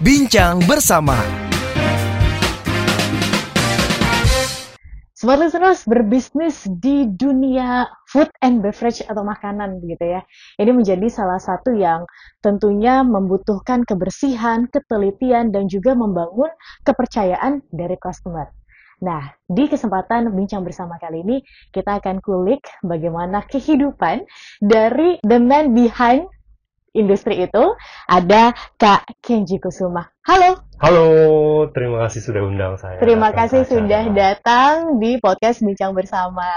Bincang bersama. Smart listeners berbisnis di dunia food and beverage atau makanan begitu ya. Ini menjadi salah satu yang tentunya membutuhkan kebersihan, ketelitian dan juga membangun kepercayaan dari customer. Nah, di kesempatan bincang bersama kali ini kita akan kulik bagaimana kehidupan dari the man behind industri itu ada Kak Kenji Kusuma. Halo. Halo, terima kasih sudah undang saya. Terima kasih sudah datang di podcast Bincang Bersama.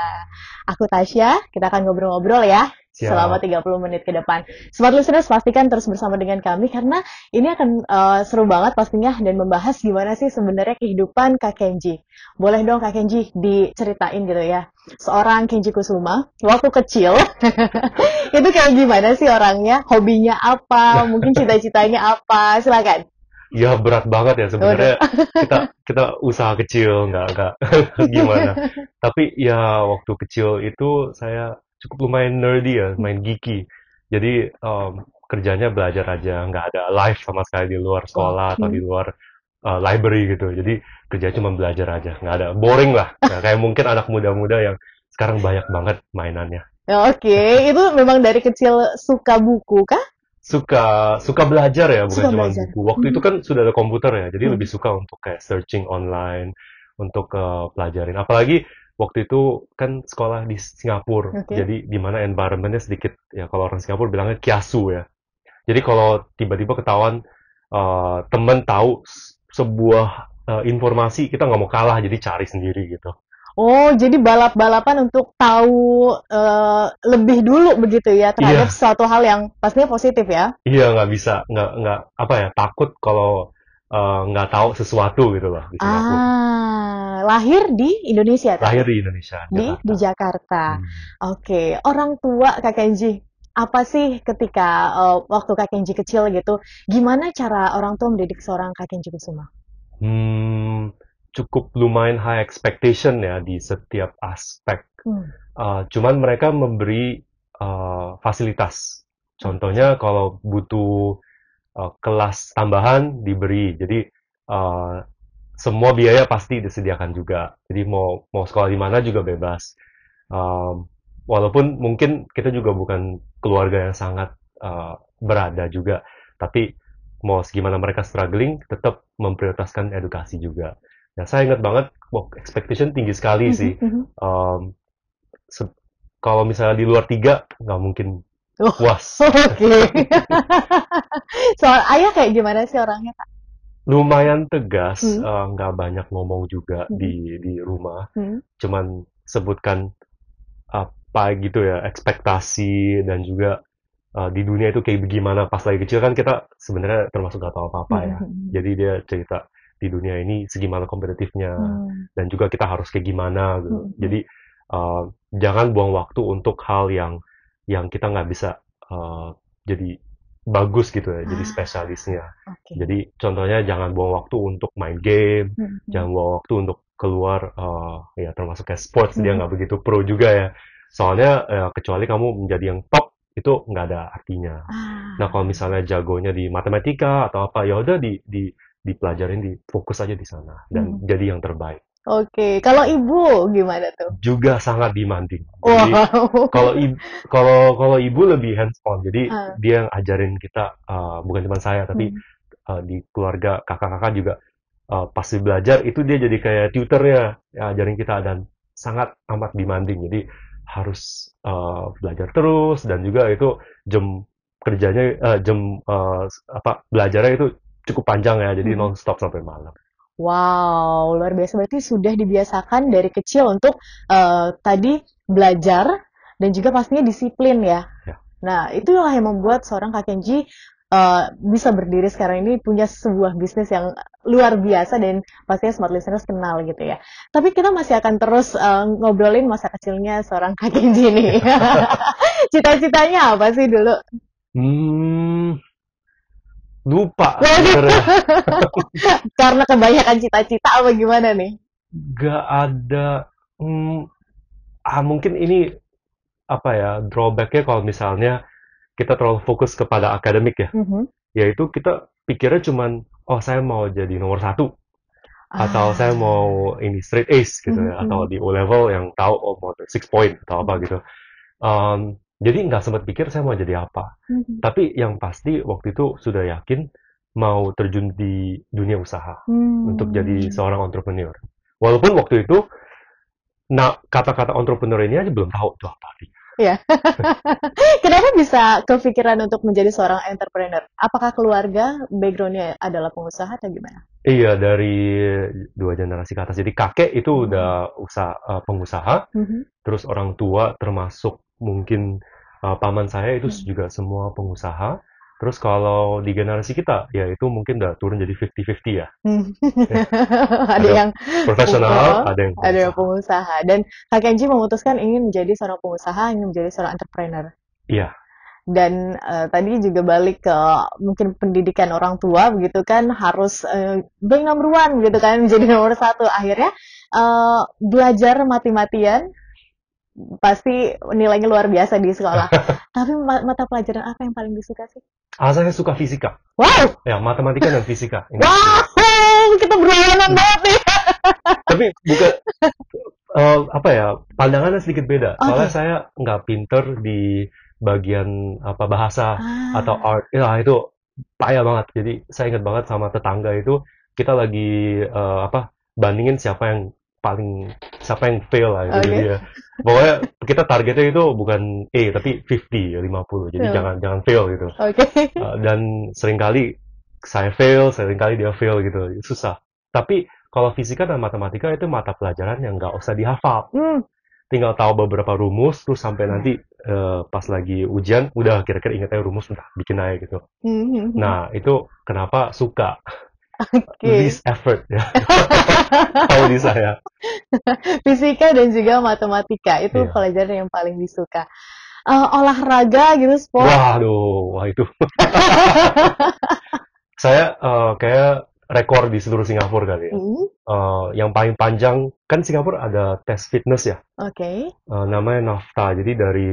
Aku Tasya, kita akan ngobrol-ngobrol ya Siap. selama 30 menit ke depan. Smart listeners pastikan terus bersama dengan kami karena ini akan eh, seru banget pastinya dan membahas gimana sih sebenarnya kehidupan Kak Kenji. Boleh dong Kak Kenji diceritain gitu ya. Seorang Kenji Kusuma waktu kecil itu kayak gimana sih orangnya? Hobinya apa? Mungkin cita-citanya apa? Silakan. Ya berat banget ya sebenarnya kita kita usaha kecil nggak nggak gimana. Tapi ya waktu kecil itu saya cukup lumayan nerdy ya, main geeky. Jadi em, kerjanya belajar aja, nggak ada live sama sekali di luar sekolah atau di luar eh, library gitu. Jadi kerja cuma belajar aja, nggak ada boring lah. Nggak kayak mungkin anak muda-muda yang sekarang banyak banget mainannya. Ya, Oke, itu memang dari kecil suka buku kah? suka suka belajar ya bukan Suka cuma belajar. buku waktu itu kan sudah ada komputer ya jadi Hmm. lebih suka untuk kayak searching online untuk eh, pelajarin apalagi waktu itu kan sekolah di Singapura Oke. jadi di mana environmentnya sedikit ya kalau orang Singapura bilangnya kiasu ya jadi kalau tiba-tiba ketahuan eh, temen tahu sebuah eh, informasi kita nggak mau kalah jadi cari sendiri gitu Oh, jadi balap-balapan untuk tahu eh, lebih dulu begitu ya terhadap Iya. suatu hal yang pastinya positif ya. iya nggak bisa nggak nggak apa ya takut kalau eh, nggak tahu sesuatu gitu loh di Singapura Ah, lahir di Indonesia tadi? lahir di Indonesia di Jakarta. di Jakarta. Hmm. Oke, orang tua Kak Kenji, apa sih ketika eh, waktu Kak Kenji kecil gitu, gimana cara orang tua mendidik seorang Kak Kenji Kusuma? Hmm, cukup lumayan high expectation ya di setiap aspek. Hmm. Uh, cuman mereka memberi uh, fasilitas. Contohnya kalau butuh uh, kelas tambahan diberi. Jadi uh, semua biaya pasti disediakan juga. Jadi mau mau sekolah di mana juga bebas. Um, walaupun mungkin kita juga bukan keluarga yang sangat uh, berada juga, tapi mau segimana mereka struggling, tetap memprioritaskan edukasi juga. Ya saya ingat banget, wah, expectation tinggi sekali sih. Mhm. Um, kalau misalnya di luar tiga nggak mungkin Oh. puas. Oke. Soal ayah kayak gimana sih orangnya, Kak? Lumayan tegas, Hmm. eh, nggak banyak ngomong juga Hmm. di di rumah. Hmm. Cuman sebutkan apa gitu ya ekspektasi dan juga eh, di dunia itu kayak gimana pas lagi kecil kan kita sebenarnya termasuk nggak tahu apa-apa ya. Mhm. Jadi dia cerita di dunia ini segimana kompetitifnya Hmm. dan juga kita harus kayak gimana gitu. Hmm. Jadi eh, jangan buang waktu untuk hal yang yang kita nggak bisa eh, jadi bagus gitu ya, jadi Ah. spesialisnya. Oke. Jadi contohnya jangan buang waktu untuk main game, Mhm. jangan buang waktu untuk keluar eh, ya termasuk kayak sports dia Mhm. nggak begitu pro juga ya. Soalnya eh, kecuali kamu menjadi yang top itu nggak ada artinya. Ah. Nah kalau misalnya jagonya di matematika atau apa ya udah di di dipelajarin di fokus aja di sana dan Hmm. jadi yang terbaik. Oke, kalau ibu gimana tuh? Juga sangat demanding. Jadi Wow. kalau ibu kalau kalau ibu lebih hands on jadi Ah. dia yang ajarin kita uh, bukan cuma saya tapi Hmm. uh, di keluarga kakak-kakak juga uh, pasti belajar itu dia jadi kayak tutornya ya, ajarin kita dan sangat amat demanding jadi harus uh, belajar terus dan juga itu jam kerjanya uh, jam uh, apa belajarnya itu cukup panjang ya jadi Hmm. non stop sampai malam Wow, luar biasa berarti sudah dibiasakan dari kecil untuk eh, tadi belajar dan juga pastinya disiplin ya. Ya. Nah, itulah yang membuat seorang Kak Kenji eh, bisa berdiri sekarang ini punya sebuah bisnis yang luar biasa dan pastinya smart listeners kenal gitu ya. Tapi kita masih akan terus eh, ngobrolin masa kecilnya seorang Kak Kenji nih. Cita-citanya apa sih dulu? hmm lupa. Karena kebanyakan cita-cita apa gimana nih? gak ada hmm, ah mungkin ini apa ya drawbacknya kalau misalnya kita terlalu fokus kepada akademik ya Mhm. yaitu kita pikirnya cuman oh saya mau jadi nomor satu atau Ah. saya mau ini straight ace gitu ya Mhm, atau di O level yang tahu oh mau six point atau apa gitu Um, jadi nggak sempat pikir saya mau jadi apa Mhm. tapi yang pasti waktu itu sudah yakin mau terjun di dunia usaha untuk jadi Hmm. seorang entrepreneur walaupun waktu itu nah kata-kata entrepreneur ini aja belum tahu itu apa artinya. Kenapa bisa kepikiran untuk menjadi seorang entrepreneur? Apakah keluarga backgroundnya adalah pengusaha atau gimana? iya dari dua generasi ke atas jadi kakek itu Hmm. udah usaha eh, pengusaha Mhm. terus orang tua termasuk mungkin uh, paman saya itu Hmm. juga semua pengusaha. Terus kalau di generasi kita, ya itu mungkin udah turun jadi 50-50 ya. Hmm. Ya. ada Ada yang Profesional, pengusaha, ada yang ada yang pengusaha. pengusaha. Dan Kak Kenji memutuskan ingin menjadi seorang pengusaha, ingin menjadi seorang entrepreneur. Iya, Dan eh, tadi juga balik ke mungkin pendidikan orang tua begitu kan harus eh, being number one gitu kan menjadi nomor satu. Akhirnya eh, belajar mati-matian pasti nilainya luar biasa di sekolah. Tapi ma- mata pelajaran apa yang paling disuka sih? ah, saya suka fisika. Wow, Ya, matematika dan fisika. Ini. wow, kita berlawanan banget nih. Tapi bukan, eh, apa ya, pandangannya sedikit beda. Oke. Soalnya saya nggak pinter di bagian apa bahasa Ah, atau art. Ya, itu payah banget. Jadi saya ingat banget sama tetangga itu, kita lagi eh, apa bandingin siapa yang paling siapa yang fail lah jadi Oke. dia pokoknya kita targetnya itu bukan A tapi 50 50 jadi Ya. jangan jangan fail gitu Oke. Uh, dan sering kali saya fail sering kali dia fail gitu susah tapi kalau fisika dan matematika itu mata pelajaran yang nggak usah dihafal Hmm. tinggal tahu beberapa rumus terus sampai Ya. nanti eh, pas lagi ujian udah kira-kira ingat aja rumus udah bikin aja gitu Hmm. nah itu kenapa suka Oke. least effort ya tahu di saya Fisika dan juga matematika itu Iya. pelajaran yang paling disuka. Eh, olahraga gitu, sport. waduh wah itu saya eh, kayak rekor di seluruh Singapura kali ya Hmm, Eh, yang paling panjang kan Singapura ada tes fitness ya Oke. Eh, namanya NAFTA jadi dari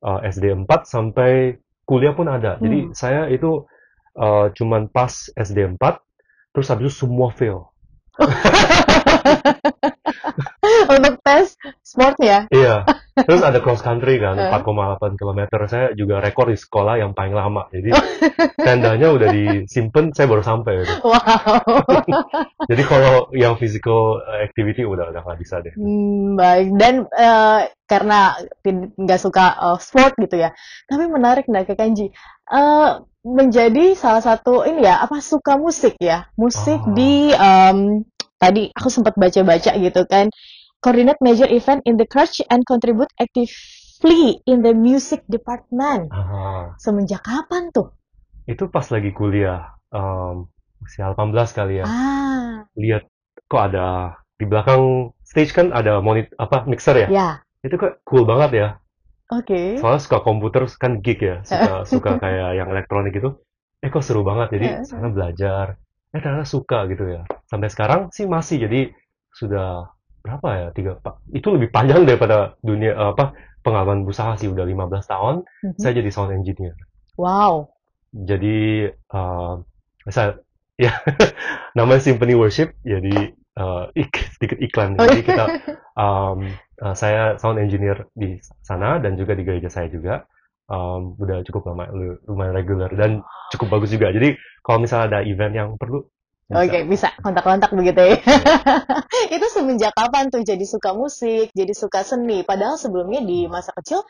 eh, SD 4 sampai kuliah pun ada jadi Hmm. saya itu eh, cuman pas SD 4 terus habis itu semua fail Untuk tes sportnya. Iya. Terus ada cross country kan, Eh. 4,8 km. Saya juga rekor di sekolah yang paling lama. Jadi tendanya udah disimpan, saya baru sampai. Gitu. Wow. Jadi kalau yang physical activity udah udah nggak bisa deh. Hmm, baik. Dan eh, karena nggak suka eh, sport gitu ya. Tapi menarik nih Kak Kanji. Eh, menjadi salah satu ini ya apa suka musik ya. Musik Oh. di em, tadi aku sempat baca-baca gitu kan. Coordinate major event in the church and contribute actively in the music department. Ah, Semenjak kapan tuh? itu pas lagi kuliah, um, usia 18 kali ya. Ah, Lihat kok ada di belakang stage kan ada monit apa mixer ya. ya. Itu kok cool banget ya. Oke. Soalnya suka komputer kan geek ya, suka suka kayak yang elektronik gitu. Eh kok seru banget, jadi Eh. sana belajar. Eh ternyata suka gitu ya. Sampai sekarang sih masih, jadi sudah berapa ya tiga pak itu lebih panjang daripada dunia eh, apa pengalaman usaha sih udah 15 tahun. Mhm. Saya jadi sound engineer. Wow. Jadi eh saya ya namanya Symphony Worship, jadi eh, ik- sedikit iklan. Oh, Jadi iya. kita um, uh, saya sound engineer di sana dan juga di gereja saya juga um, udah cukup lama lu- lumayan regular dan cukup bagus juga jadi kalau misalnya ada event yang perlu Oke, bisa kontak-kontak begitu ya. itu semenjak kapan tuh jadi suka musik, jadi suka seni? Padahal sebelumnya di masa kecil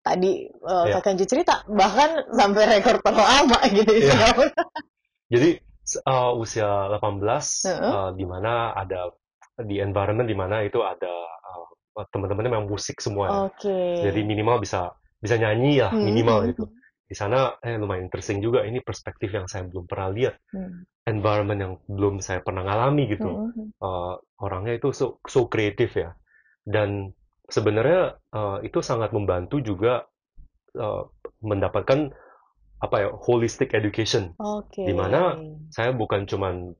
tadi uh, Iya. Kak Kanji cerita bahkan sampai rekor terlama gitu di Iya. Jadi uh, usia 18 Heeh. uh, di mana ada di environment di mana itu ada uh, teman-temannya memang musik semua ya. Oke. jadi minimal bisa bisa nyanyi Hmm, minimal hmm, gitu di sana eh lumayan interesting juga. Ini perspektif yang saya belum pernah lihat. Hmm, environment yang belum saya pernah ngalami gitu. Hmm, uh, orangnya itu so so kreatif ya. Dan sebenarnya uh, itu sangat membantu juga uh, mendapatkan apa ya holistic education. Oke. Di mana saya bukan cuman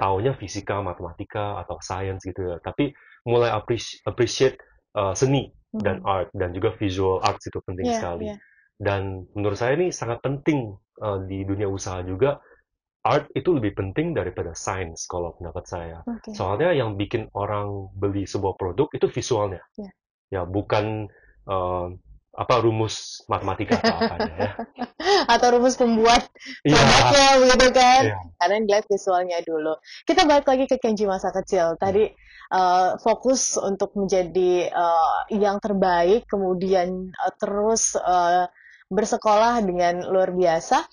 taunya fisika matematika atau science gitu ya. Tapi mulai appreci- appreciate uh, seni Hmm. dan art dan juga visual arts itu penting Iya, sekali. iya. Dan menurut saya ini sangat penting uh, di dunia usaha juga art itu lebih penting daripada sains kalau pendapat saya. Oke. Soalnya yang bikin orang beli sebuah produk itu visualnya. Ya. Ya, bukan eh, apa rumus matematika atau apanya ya. Atau rumus pembuat Iya. produknya begitu kan? Iya. Karena dilihat visualnya dulu. Kita balik lagi ke Kenji masa kecil. Tadi eh, fokus untuk menjadi eh, yang terbaik, kemudian eh, terus eh, bersekolah dengan luar biasa.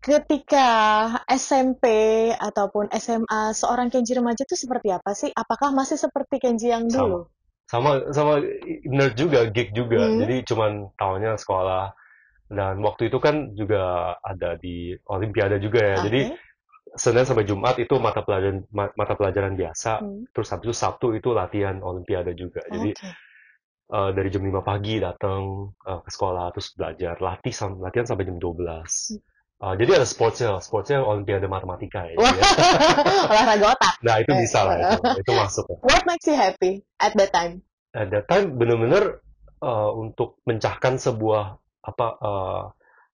Ketika SMP ataupun SMA, seorang Kenji remaja itu seperti apa sih? Apakah masih seperti Kenji yang Sama. dulu? Sama sama nerd juga, geek juga. Hmm. Jadi cuman tahunya sekolah dan waktu itu kan juga ada di Olimpiade juga ya. Jadi Oke. Senin sampai Jumat itu mata pelajaran ma- mata pelajaran biasa. Hmm. Terus habis itu Sabtu itu latihan Olimpiade juga. Jadi Oke. Eh, dari jam 5 pagi datang eh, ke sekolah terus belajar latih sam- latihan sampai jam 12. Eh, jadi ada sportsnya, sportsnya Olimpiade Matematika ya. Ya. olahraga otak. Nah itu bisa lah itu, itu masuk. ya. What makes you happy at that time? At that time bener-bener eh, untuk mencahkan sebuah apa eh,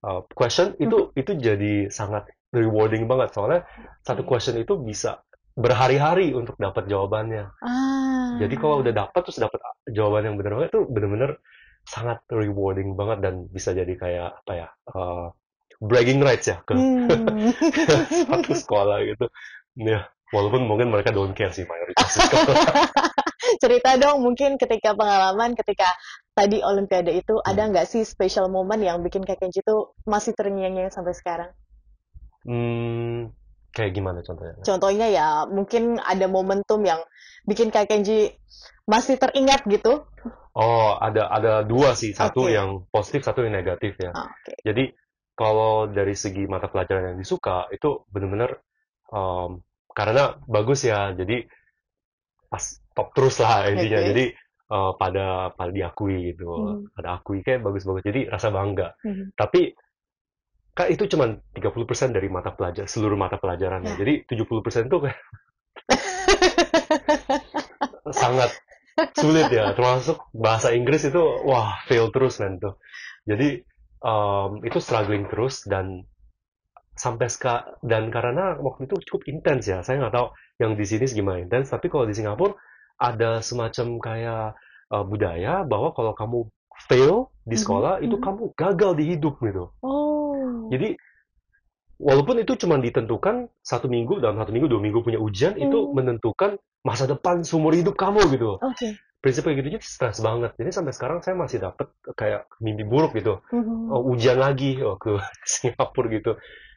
eh, question itu itu jadi sangat rewarding banget soalnya satu Oke. question itu bisa berhari-hari untuk dapat jawabannya. Ah. Jadi kalau udah dapat terus dapat jawaban yang benar itu bener-bener sangat rewarding banget dan bisa jadi kayak apa ya eh, bragging rights ya ke Hmm. satu sekolah gitu. Ya, walaupun mungkin mereka don't care sih mayoritas sekolah. Cerita dong mungkin ketika pengalaman ketika tadi Olimpiade itu ada Hmm. nggak sih special moment yang bikin Kak Kenji tuh masih terngiang-ngiang sampai sekarang? Hmm, kayak gimana contohnya? Contohnya ya mungkin ada momentum yang bikin Kak Kenji masih teringat gitu. Oh, ada ada dua sih, satu Oke. yang positif, satu yang negatif ya. Ah, Oke. Jadi kalau dari segi mata pelajaran yang disuka itu benar-benar em, karena bagus ya, jadi pas top terus lah intinya. Oke. Jadi eh, pada pada diakui gitu, Hmm. ada akui kayak bagus-bagus. Jadi rasa bangga. Mhm. Tapi kan itu cuma 30% dari mata pelajaran seluruh mata pelajarannya. Ya. Jadi 70% tuh kayak sangat sulit ya. Termasuk bahasa Inggris itu wah fail terus men tuh. Jadi em, itu struggling terus dan sampai ska dan karena waktu itu cukup intens ya. Saya nggak tahu yang di sini gimana intens, tapi kalau di Singapura ada semacam kayak eh, budaya bahwa kalau kamu fail di Mhm, sekolah itu mhm. kamu gagal di hidup gitu. Oh. Jadi walaupun itu cuma ditentukan satu minggu dalam satu minggu dua minggu punya ujian itu Hmm. menentukan masa depan seumur hidup kamu gitu. Oke. Prinsip kayak gitu jadi stres banget. Jadi sampai sekarang saya masih dapat kayak mimpi buruk gitu. Mhm. Oh, ujian lagi oh, ke Singapura gitu.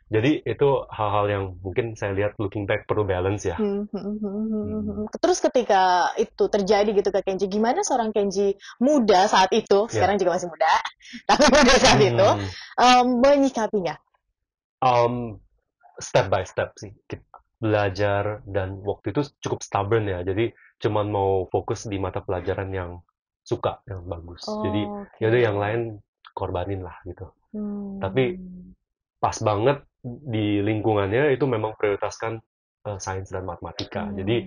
Jadi itu hal-hal yang mungkin saya lihat looking back perlu balance ya. Hmm, hmm, hmm, hmm. Terus ketika itu terjadi gitu Kak Kenji, gimana seorang Kenji muda saat itu, sekarang juga masih muda, tapi muda saat itu, Hmm, em, menyikapinya? um, step by step sih. Kita belajar dan waktu itu cukup stubborn ya. Jadi cuman mau fokus di mata pelajaran yang suka, yang bagus. Jadi Oh, oke. ya udah yang lain korbanin lah gitu. Hmm. tapi- Pas banget di lingkungannya itu memang prioritaskan eh, sains dan matematika. Hmm. Jadi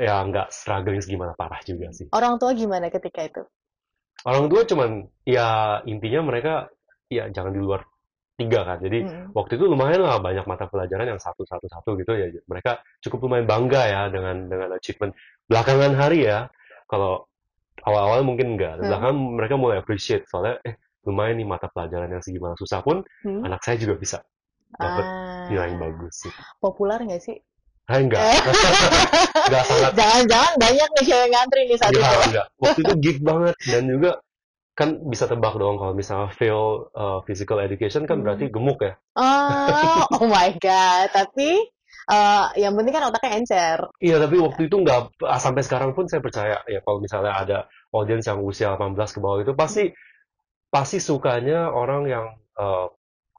ya nggak struggling segimana parah juga sih. orang tua gimana ketika itu? Orang tua cuman ya intinya mereka ya jangan di luar tiga kan. Jadi Hmm. waktu itu lumayan lah banyak mata pelajaran yang satu satu satu gitu ya. Mereka cukup lumayan bangga ya dengan dengan achievement. Belakangan hari ya kalau awal-awal mungkin enggak. Hmm. Belakangan mereka mulai appreciate soalnya eh lumayan nih mata pelajaran yang segimana susah pun Hmm. anak saya juga bisa dapat Ah, nilai yang bagus gitu. Populer nggak sih? Ah, enggak. Eh. enggak sangat Jangan-jangan banyak nih cewek ngantri nih saat ya, itu. enggak. Waktu itu geek banget dan juga kan bisa tebak dong kalau misalnya fail uh, physical education kan Hmm. berarti gemuk ya. Oh, oh my god. Tapi eh, yang penting kan otaknya encer. Iya, tapi waktu itu nggak ah, sampai sekarang pun saya percaya ya kalau misalnya ada audiens yang usia 18 ke bawah itu pasti pasti sukanya orang yang uh,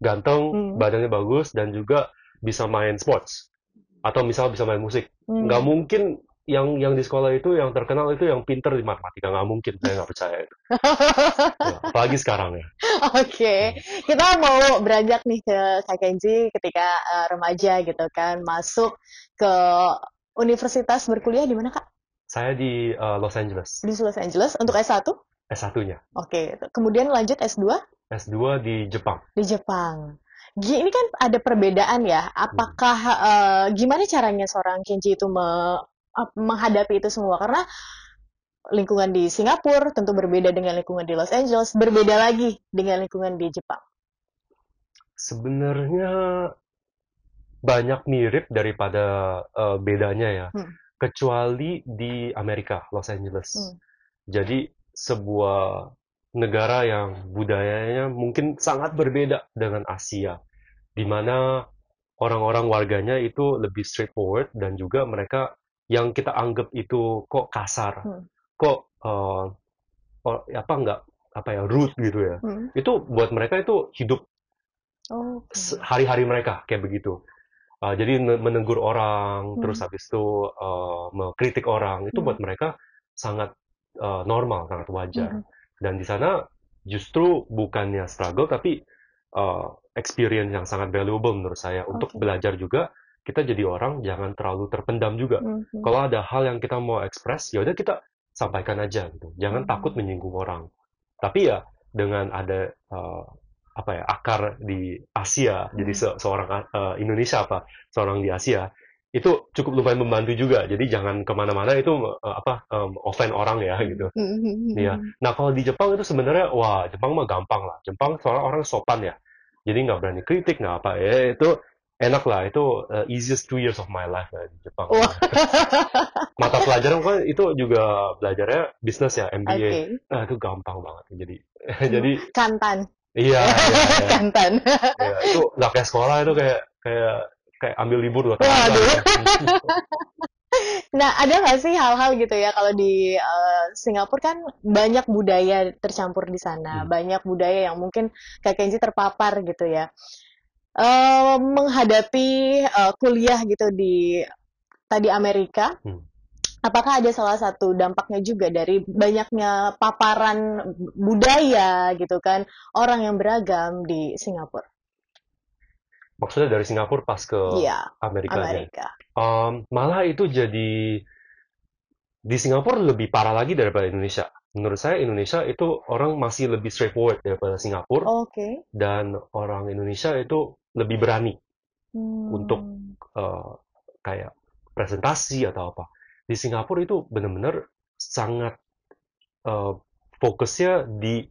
ganteng, Hmm. badannya bagus dan juga bisa main sports atau misal bisa main musik. Hmm. Nggak mungkin yang yang di sekolah itu yang terkenal itu yang pinter di matematika nggak mungkin saya nggak percaya itu. Ya, apalagi sekarang ya. Oke, kita mau beranjak nih ke Kak Kenji ketika eh, remaja gitu kan, masuk ke universitas berkuliah di mana Kak? Saya di uh, Los Angeles, Di Los Angeles untuk S1? S1-nya. Oke, kemudian lanjut S2 S2 di Jepang. di Jepang. Ini kan ada perbedaan ya. Apakah eh, gimana caranya seorang Kenji itu me- ap- menghadapi itu semua? Karena lingkungan di Singapura tentu berbeda dengan lingkungan di Los Angeles, berbeda lagi dengan lingkungan di Jepang. Sebenarnya banyak mirip daripada eh, bedanya ya. Hmm. Kecuali di Amerika, Los Angeles. Hmm. Jadi sebuah negara yang budayanya mungkin sangat berbeda dengan Asia, di mana orang-orang warganya itu lebih straightforward dan juga mereka yang kita anggap itu kok kasar, Hmm. kok oh, apa enggak apa ya rude gitu ya. Hmm. Itu buat mereka itu hidup Oke. se- hari-hari mereka kayak begitu. Uh, jadi ne- menegur orang, Hmm. terus habis itu uh, mengkritik orang, itu Hmm. buat mereka sangat uh, normal, sangat wajar. Mhm. Dan di sana justru bukannya struggle, tapi uh, experience yang sangat valuable menurut saya untuk Oke. belajar juga. Kita jadi orang jangan terlalu terpendam juga. Mhm. Kalau ada hal yang kita mau ekspres, ya udah kita sampaikan aja gitu. Jangan Hmm. takut menyinggung orang. Tapi ya dengan ada uh, apa ya akar di Asia, jadi Hmm. se- seorang uh, Indonesia apa seorang di Asia itu cukup lumayan membantu juga. Jadi jangan ke mana-mana itu uh, apa um, offend orang ya gitu. Mhm. Iya. Nah kalau di Jepang itu sebenarnya wah Jepang mah gampang lah. Jepang soalnya orang sopan ya. Jadi nggak berani kritik nggak apa ya itu enak lah itu uh, easiest two years of my life lah di Jepang. Wah. Mata pelajaran kan itu juga belajarnya bisnis ya MBA. Oke. Nah itu gampang banget. Jadi jadi Kantan. iya iya, iya. Kantan. Iya, itu nggak kayak sekolah itu kayak kayak kayak ambil libur dua tahun. Waduh. Nah, ada nggak sih hal-hal gitu ya kalau di eh, Singapura kan banyak budaya tercampur di sana, Hmm. banyak budaya yang mungkin Kak Kenji terpapar gitu ya. Eh, menghadapi eh, kuliah gitu di tadi Amerika, Hmm. apakah ada salah satu dampaknya juga dari banyaknya paparan budaya gitu kan, orang yang beragam di Singapura? Maksudnya dari Singapura pas ke Iya, Amerika. Amerika. Um, malah itu jadi di Singapura lebih parah lagi daripada Indonesia. Menurut saya Indonesia itu orang masih lebih straightforward daripada Singapura Oke. dan orang Indonesia itu lebih berani Hmm. Untuk- uh, kayak presentasi atau apa. Di Singapura itu benar-benar sangat uh, fokusnya di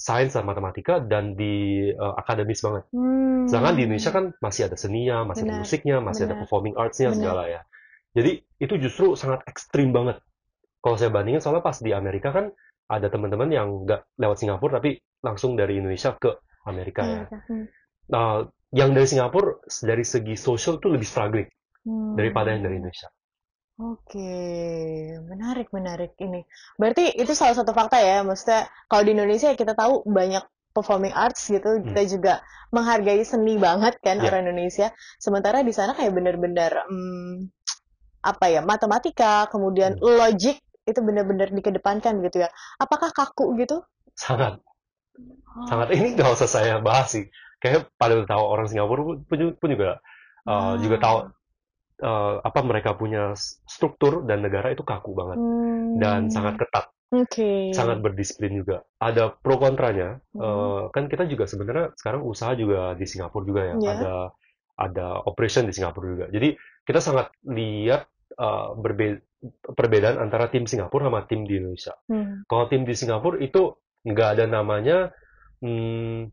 sains dan matematika dan di uh, akademis banget. Hmm. Sedangkan di Indonesia kan masih ada seninya, masih ada Benar, musiknya, masih ada benar. performing arts-nya Benar. segala ya. Jadi itu justru sangat ekstrim banget. Kalau saya bandingin soalnya pas di Amerika kan ada teman-teman yang nggak lewat Singapura tapi langsung dari Indonesia ke Amerika ya. Hmm. Nah, yang dari Singapura dari segi sosial tuh lebih struggling Hmm. daripada yang dari Indonesia. Oke, menarik, menarik ini. Berarti itu salah satu fakta ya, maksudnya kalau di Indonesia kita tahu banyak performing arts gitu, kita juga menghargai seni banget kan Hmm. Ya. orang Indonesia. Sementara di sana kayak bener-bener hmm, apa ya, matematika, kemudian Hmm. logic itu bener-bener dikedepankan gitu ya. Apakah kaku gitu? Sangat, Oh. sangat ini nggak usah saya bahas sih. Kayak pada tahu orang Singapura pun, juga uh, Ah. juga tahu uh, apa mereka punya struktur dan negara itu kaku banget Hmm. dan sangat ketat. Oke. sangat berdisiplin juga. Ada pro kontranya. Hmm. Eh, kan kita juga sebenarnya sekarang usaha juga di Singapura juga ya. Iya. Ada ada operation di Singapura juga. Jadi kita sangat lihat eh, berbe- perbedaan antara tim Singapura sama tim di Indonesia. Hmm. Kalau tim di Singapura itu nggak ada namanya hmm,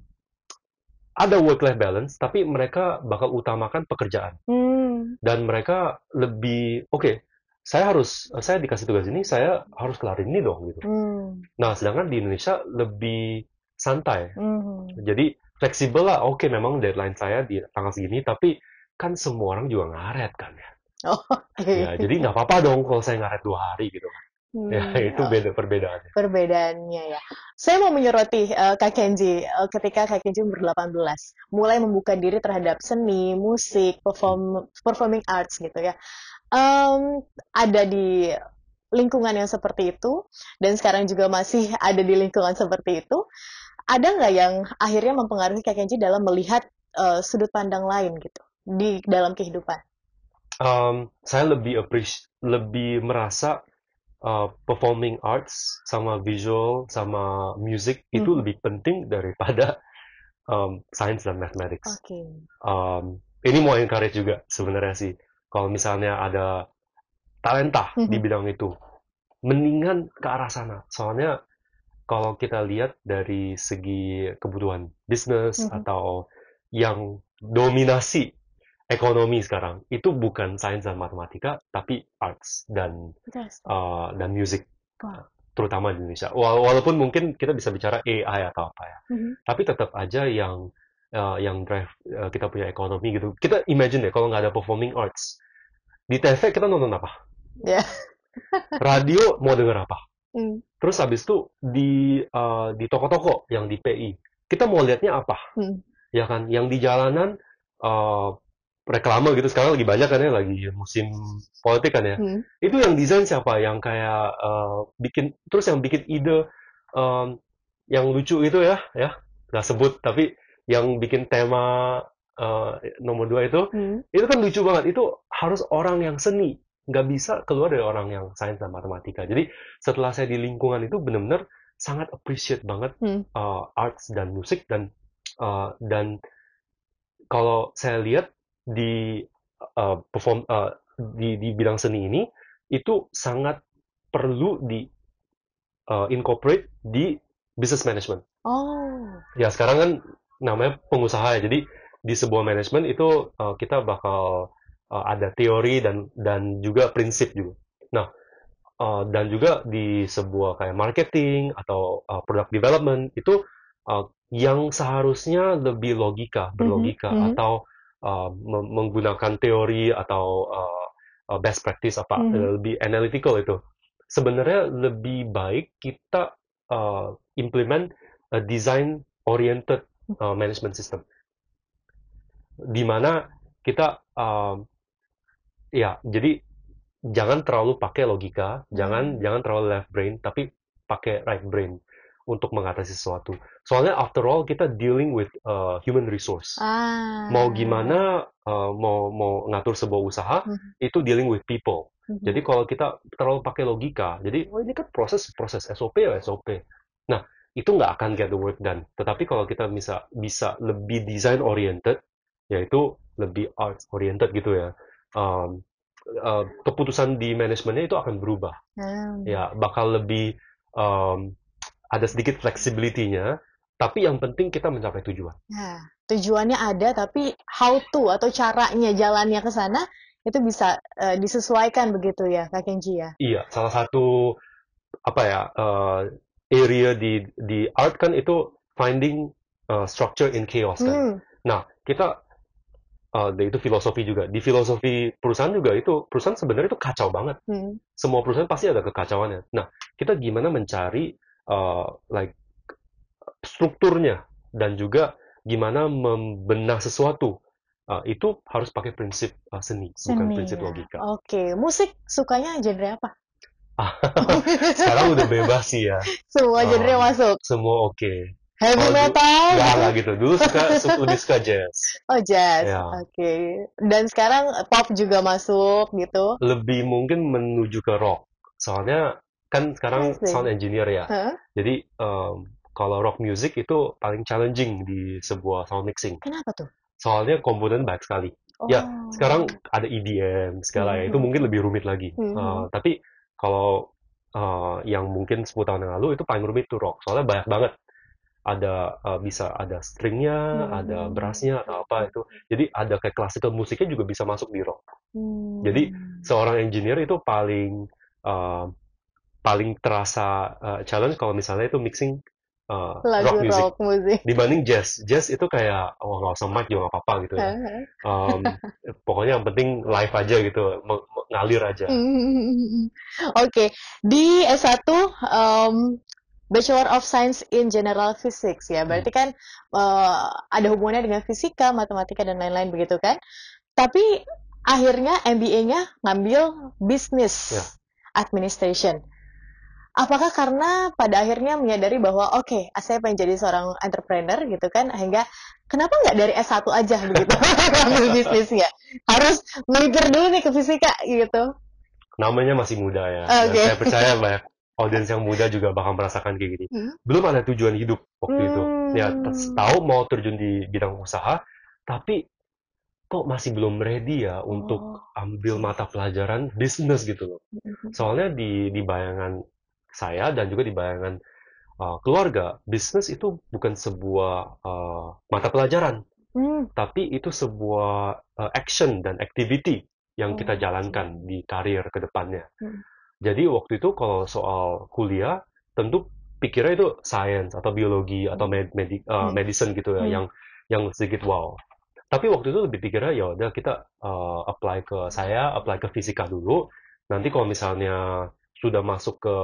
ada work life balance, tapi mereka bakal utamakan pekerjaan Hmm. Dan mereka lebih oke. saya harus saya dikasih tugas ini, saya harus kelarin ini dong gitu. Hmm. Nah, sedangkan di Indonesia lebih santai. Hmm. Jadi fleksibel lah. Oke, memang deadline saya di tanggal segini, tapi kan semua orang juga ngaret kan ya. Oh, Oke. Ya, jadi nggak apa-apa dong kalau saya ngaret dua hari gitu. Hmm. Ya, itu beda perbedaannya. perbedaannya ya. Saya mau menyoroti eh, Kak Kenji eh, ketika Kak Kenji umur 18, mulai membuka diri terhadap seni, musik, perform, performing arts gitu ya. Em, ada di lingkungan yang seperti itu dan sekarang juga masih ada di lingkungan seperti itu. Ada nggak yang akhirnya mempengaruhi Kak Kenji dalam melihat eh, sudut pandang lain gitu di dalam kehidupan? Um, saya lebih lebih merasa uh, performing arts sama visual sama music itu Mhm. lebih penting daripada um, science dan mathematics. Oke. Um, ini mau encourage juga sebenarnya sih. Kalau misalnya ada talenta di Mhm. bidang itu, mendingan ke arah sana. Soalnya kalau kita lihat dari segi kebutuhan bisnis Mhm. atau yang dominasi ekonomi sekarang itu bukan sains dan matematika, tapi arts dan uh, dan music, terutama di Indonesia. Wala- Walaupun mungkin kita bisa bicara AI atau apa ya, Mhm. tapi tetap aja yang uh, yang drive uh, kita punya ekonomi gitu. Kita imagine deh kalau nggak ada performing arts di TV kita nonton apa? Ya. Radio mau denger apa? Hmm. Terus habis itu di uh, di toko-toko yang di PI kita mau lihatnya apa? Hmm. Ya kan? Yang di jalanan uh, reklame gitu sekarang lagi banyak kan ya lagi musim politik kan ya. Hmm. Itu yang desain siapa? Yang kayak uh, bikin terus yang bikin ide um, yang lucu itu ya ya nggak sebut tapi yang bikin tema uh, nomor dua itu Hmm. itu kan lucu banget itu harus orang yang seni nggak bisa keluar dari orang yang sains dan matematika jadi setelah saya di lingkungan itu benar-benar sangat appreciate banget Hmm. uh, arts dan musik dan uh, dan kalau saya lihat di uh, perform uh, di di bidang seni ini itu sangat perlu di uh, incorporate di business management Oh. ya sekarang kan namanya pengusaha ya jadi di sebuah manajemen itu uh, kita bakal uh, ada teori dan dan juga prinsip juga nah uh, dan juga di sebuah kayak marketing atau uh, product development itu uh, yang seharusnya lebih logika berlogika mhm. atau uh, menggunakan teori atau uh, uh, best practice apa uh, lebih analytical itu. Sebenarnya lebih baik kita uh, implement a design oriented uh, management system. Di mana kita um, ya jadi jangan terlalu pakai logika jangan Hmm. jangan terlalu left brain tapi pakai right brain untuk mengatasi sesuatu soalnya after all kita dealing with uh, human resource Ah. mau gimana uh, mau mau ngatur sebuah usaha Mhm. itu dealing with people Mhm. jadi kalau kita terlalu pakai logika, jadi oh ini kan proses proses SOP ya SOP. Nah itu nggak akan get the work done. Tetapi kalau kita bisa bisa lebih design oriented, yaitu lebih arts oriented gitu ya, um, uh, keputusan di manajemennya itu akan berubah. Hmm. Ya bakal lebih um, ada sedikit flexibility-nya, tapi yang penting kita mencapai tujuan. Nah, tujuannya ada tapi how to atau caranya jalannya ke sana itu bisa eh, disesuaikan begitu ya Kak Kenji ya. Iya, salah satu apa ya uh, area di di art kan itu finding uh, structure in chaos kan. Hmm. Nah, kita uh, itu filosofi juga. Di filosofi perusahaan juga itu perusahaan sebenarnya itu kacau banget. Hmm. Semua perusahaan pasti ada kekacauannya. Nah, kita gimana mencari uh, like strukturnya dan juga gimana membenah sesuatu. Uh, itu harus pakai prinsip uh, seni, bukan Seni prinsip ya. logika. Oke, musik sukanya genre apa? Sekarang udah bebas sih ya. Semua Oh. genre masuk. Semua oke. Heavy Oh, metal. Enggak lah gitu. Dulu suka, su- lebih suka jazz. Oh, jazz. Ya. Oke. Dan sekarang pop juga masuk gitu. Lebih mungkin menuju ke rock. Soalnya kan sekarang sound engineer ya. Hah? Jadi em, kalau rock music itu paling challenging di sebuah sound mixing. Kenapa tuh? Soalnya komponen banyak sekali. Oh. Ya, Sekarang ada EDM segala ya. Itu Mhm. mungkin lebih rumit lagi. Mhm. Eh, tapi kalau eh, yang mungkin 10 tahun yang lalu itu paling rumit tuh rock. Soalnya banyak banget. Ada eh, bisa ada stringnya, Mhm. ada brassnya atau apa itu. Jadi ada kayak classical musiknya juga bisa masuk di rock. Hmm. Jadi, Seorang engineer itu paling eh, paling terasa eh, challenge kalau misalnya itu mixing eh, lagu rock music rock musik. dibanding jazz. Jazz itu kayak oh nggak usah mic juga nggak apa-apa gitu ya. Em, pokoknya yang penting live aja gitu, ngalir aja. Hmm. Oke, di S1 um, Bachelor of Science in General Physics ya. Berarti kan uh, ada hubungannya dengan fisika, matematika dan lain-lain begitu kan? Tapi akhirnya MBA-nya ngambil business Ya. administration. Apakah karena pada akhirnya menyadari bahwa oke, saya pengen jadi seorang entrepreneur gitu kan, sehingga kenapa nggak dari S1 aja begitu ngambil bisnisnya? Harus melipir dulu nih ke fisika gitu. Namanya masih muda ya. Dan Oke. saya percaya banyak audiens yang muda juga bakal merasakan kayak gini. Hmm. Belum ada tujuan hidup waktu itu. Ya, Hmm. tahu mau terjun di bidang usaha, tapi kok masih belum ready ya untuk Oh. ambil mata pelajaran bisnis gitu loh. Mhm. Soalnya di di bayangan saya dan juga di bayangan uh, keluarga, bisnis itu bukan sebuah uh, mata pelajaran, Hmm. tapi itu sebuah uh, action dan activity yang Oh, kita oke. jalankan di karir ke depannya. Hmm. Jadi waktu itu kalau soal kuliah, tentu pikirnya itu science atau biologi atau med- medi- uh, Hmm. medicine gitu ya, Hmm. yang yang sedikit wow. Tapi waktu itu lebih pikirnya ya udah kita uh, apply ke saya, apply ke fisika dulu. Nanti kalau misalnya sudah masuk ke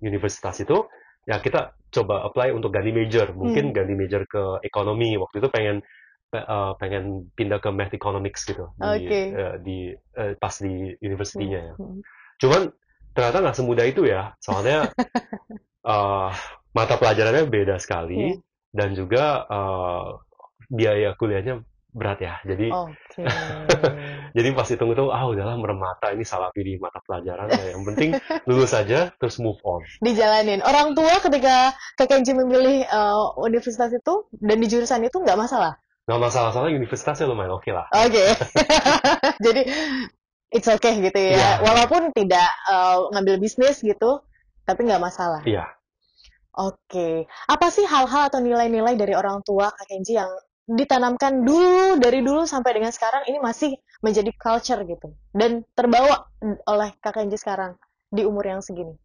universitas itu, ya kita coba apply untuk ganti major. Mungkin Hmm. ganti major ke ekonomi. Waktu itu pengen pe- uh, pengen pindah ke math economics gitu di uh, di uh, pas di universitinya ya. Hmm. Cuman ternyata nggak semudah itu ya. Soalnya uh, mata pelajarannya beda sekali Iya. dan juga uh, biaya kuliahnya berat ya. Jadi Oke. jadi pas hitung-hitung ah udahlah merem mata ini salah pilih mata pelajaran. Ya, yang penting lulus saja terus move on. Dijalanin. Orang tua ketika Kak Kenji memilih eh, universitas itu dan di jurusan itu nggak masalah. Nggak masalah soalnya universitasnya lumayan oke lah. Oke. Jadi it's okay gitu ya. Iya. Walaupun tidak eh, ngambil bisnis gitu, tapi nggak masalah. Iya. Oke. Apa sih hal-hal atau nilai-nilai dari orang tua Kak Kenji yang ditanamkan dulu dari dulu sampai dengan sekarang ini masih menjadi culture gitu dan terbawa oleh Kak Kenji sekarang di umur yang segini?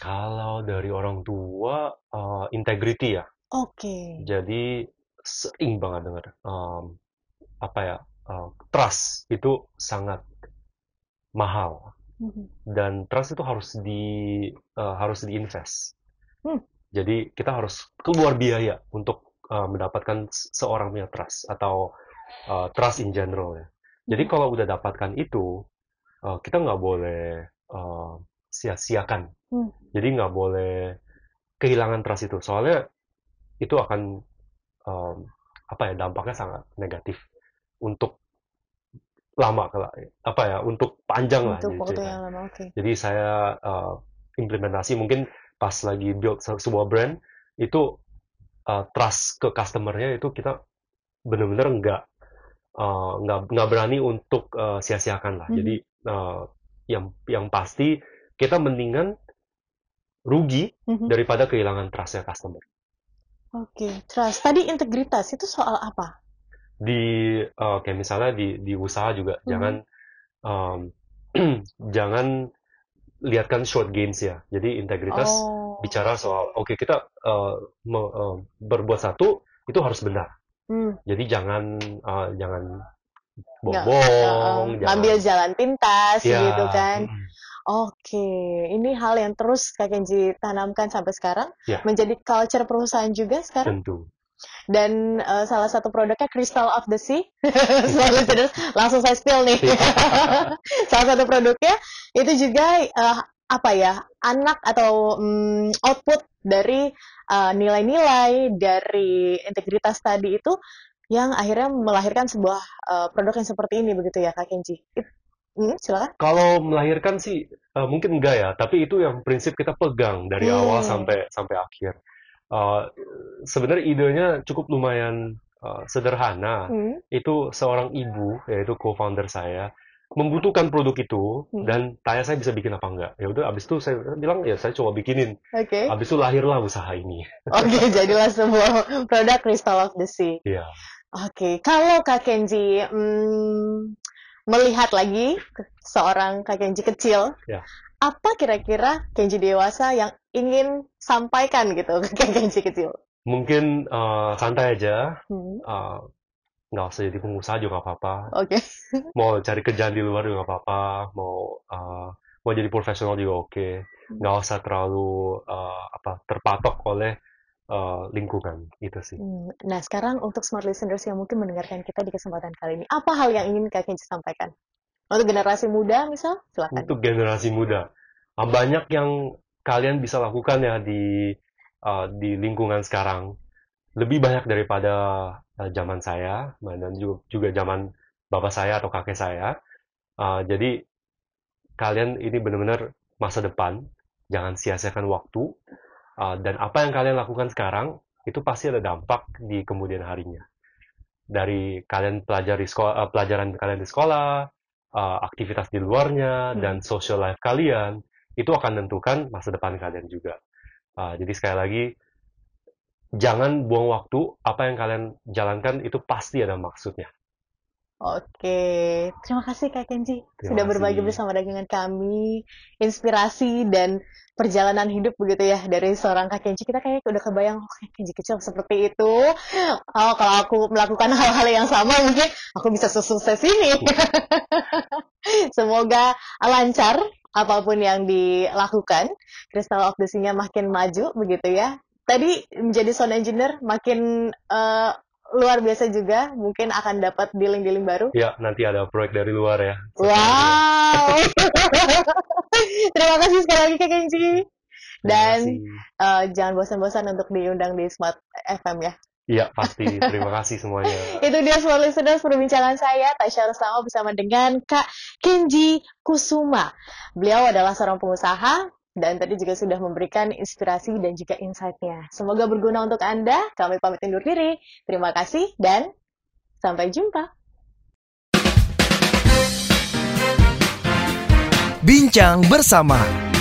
Kalau dari orang tua uh, integrity ya. Oke. Jadi sering banget dengar um, apa ya uh, trust itu sangat mahal Mhm. dan trust itu harus di uh, harus diinvest. Hmm. Jadi kita harus keluar biaya untuk uh, mendapatkan seorang punya trust atau uh, trust in general ya. Jadi Mhm. kalau udah dapatkan itu uh, kita nggak boleh uh, sia-siakan. Hmm. Jadi nggak boleh kehilangan trust itu. Soalnya itu akan um, apa ya dampaknya sangat negatif untuk lama kela- apa ya untuk panjang lah Untuk jadi waktu yang lama, oke. Jadi saya uh, implementasi mungkin pas lagi build se- sebuah brand itu uh, trust ke customernya itu kita benar-benar nggak uh, nggak nggak berani untuk uh, sia-siakan lah. Mhm. Jadi uh, yang yang pasti kita mendingan rugi Mhm. daripada kehilangan trustnya customer. Oke, trust. Tadi integritas itu soal apa? Di uh, kayak misalnya di di usaha juga Mhm. jangan um, jangan lihatkan short gains ya. Jadi integritas Oh. Bicara soal oke kita uh, me- uh, berbuat satu itu harus benar. Hmm. Jadi jangan uh, jangan Nggak, bohong, uh, ngambil jalan pintas Ya, gitu kan. mm, Oke, ini hal yang terus Kak Kenji tanamkan sampai sekarang Ya. menjadi culture perusahaan juga sekarang. tentu. Dan eh, salah satu produknya Crystal of the Sea. Smart listeners, langsung saya spill nih. Iya. salah satu produknya itu juga eh, apa ya anak atau mm, output dari eh, nilai-nilai dari integritas tadi itu yang akhirnya melahirkan sebuah eh, produk yang seperti ini begitu ya Kak Kenji. It- hmm, silakan. Kalau melahirkan sih uh, mungkin enggak ya, tapi itu yang prinsip kita pegang dari Hmm. awal sampai sampai akhir. Uh, sebenarnya idenya cukup lumayan uh, sederhana. Hmm. Itu seorang ibu, yaitu co-founder saya, membutuhkan produk itu Hmm. dan tanya saya bisa bikin apa enggak. Ya udah, abis itu saya bilang ya saya coba bikinin. Oke. Abis itu lahirlah usaha ini. Oke, jadilah sebuah produk Crystal of the Sea. Iya. Oke, kalau Kak Kenji mm, melihat lagi seorang Kak Kenji kecil, Ya. apa kira-kira Kenji dewasa yang ingin sampaikan gitu ke Kak Kenji kecil? Mungkin uh, santai aja, Hmm, uh, nggak usah jadi pengusaha juga nggak apa-apa. Oke, mau cari kerjaan di luar juga nggak apa-apa. Mau uh, mau jadi profesional juga oke. Nggak usah terlalu uh, apa terpatok oleh uh, lingkungan. Itu sih. Hmm, Nah, sekarang untuk smart listeners yang mungkin mendengarkan kita di kesempatan kali ini, apa hal yang ingin Kak Kenji sampaikan? Untuk generasi muda, misal, silakan. untuk generasi muda. Uh, banyak yang kalian bisa lakukan ya di uh, di lingkungan sekarang lebih banyak daripada uh, zaman saya dan juga juga zaman bapak saya atau kakek saya Uh, jadi kalian ini benar-benar masa depan jangan sia-siakan waktu, uh, dan apa yang kalian lakukan sekarang itu pasti ada dampak di kemudian harinya. Dari kalian pelajari sekolah, uh, pelajaran kalian di sekolah, uh, aktivitas di luarnya, hmm. dan social life kalian, itu akan menentukan masa depan kalian juga. Uh, jadi sekali lagi, jangan buang waktu, apa yang kalian jalankan itu pasti ada maksudnya. Oke, terima kasih Kak Kenji terima sudah berbagi bersama dengan kami, inspirasi dan perjalanan hidup begitu ya dari seorang Kak Kenji. Kita kayak udah kebayang oh, Kak Kenji kecil seperti itu. Oh, kalau aku melakukan hal-hal yang sama mungkin aku bisa sukses ini. Semoga lancar apa pun yang dilakukan. Crystal of the Sea-nya makin maju begitu ya. Tadi menjadi sound engineer makin uh, luar biasa juga mungkin akan dapat dealing-dealing baru. Ya, nanti ada proyek dari luar ya. Wow. Terima kasih sekali lagi Kak Kenji. Dan uh, jangan bosan-bosan untuk diundang di Smart FM ya. Iya, pasti. Terima kasih semuanya. Itu dia semua listeners perbincangan saya, Tasya Rustama bersama dengan Kak Kenji Kusuma. Beliau adalah seorang pengusaha, dan tadi juga sudah memberikan inspirasi dan juga insight-nya. Semoga berguna untuk Anda. Kami pamit undur diri. Terima kasih dan sampai jumpa. Bincang bersama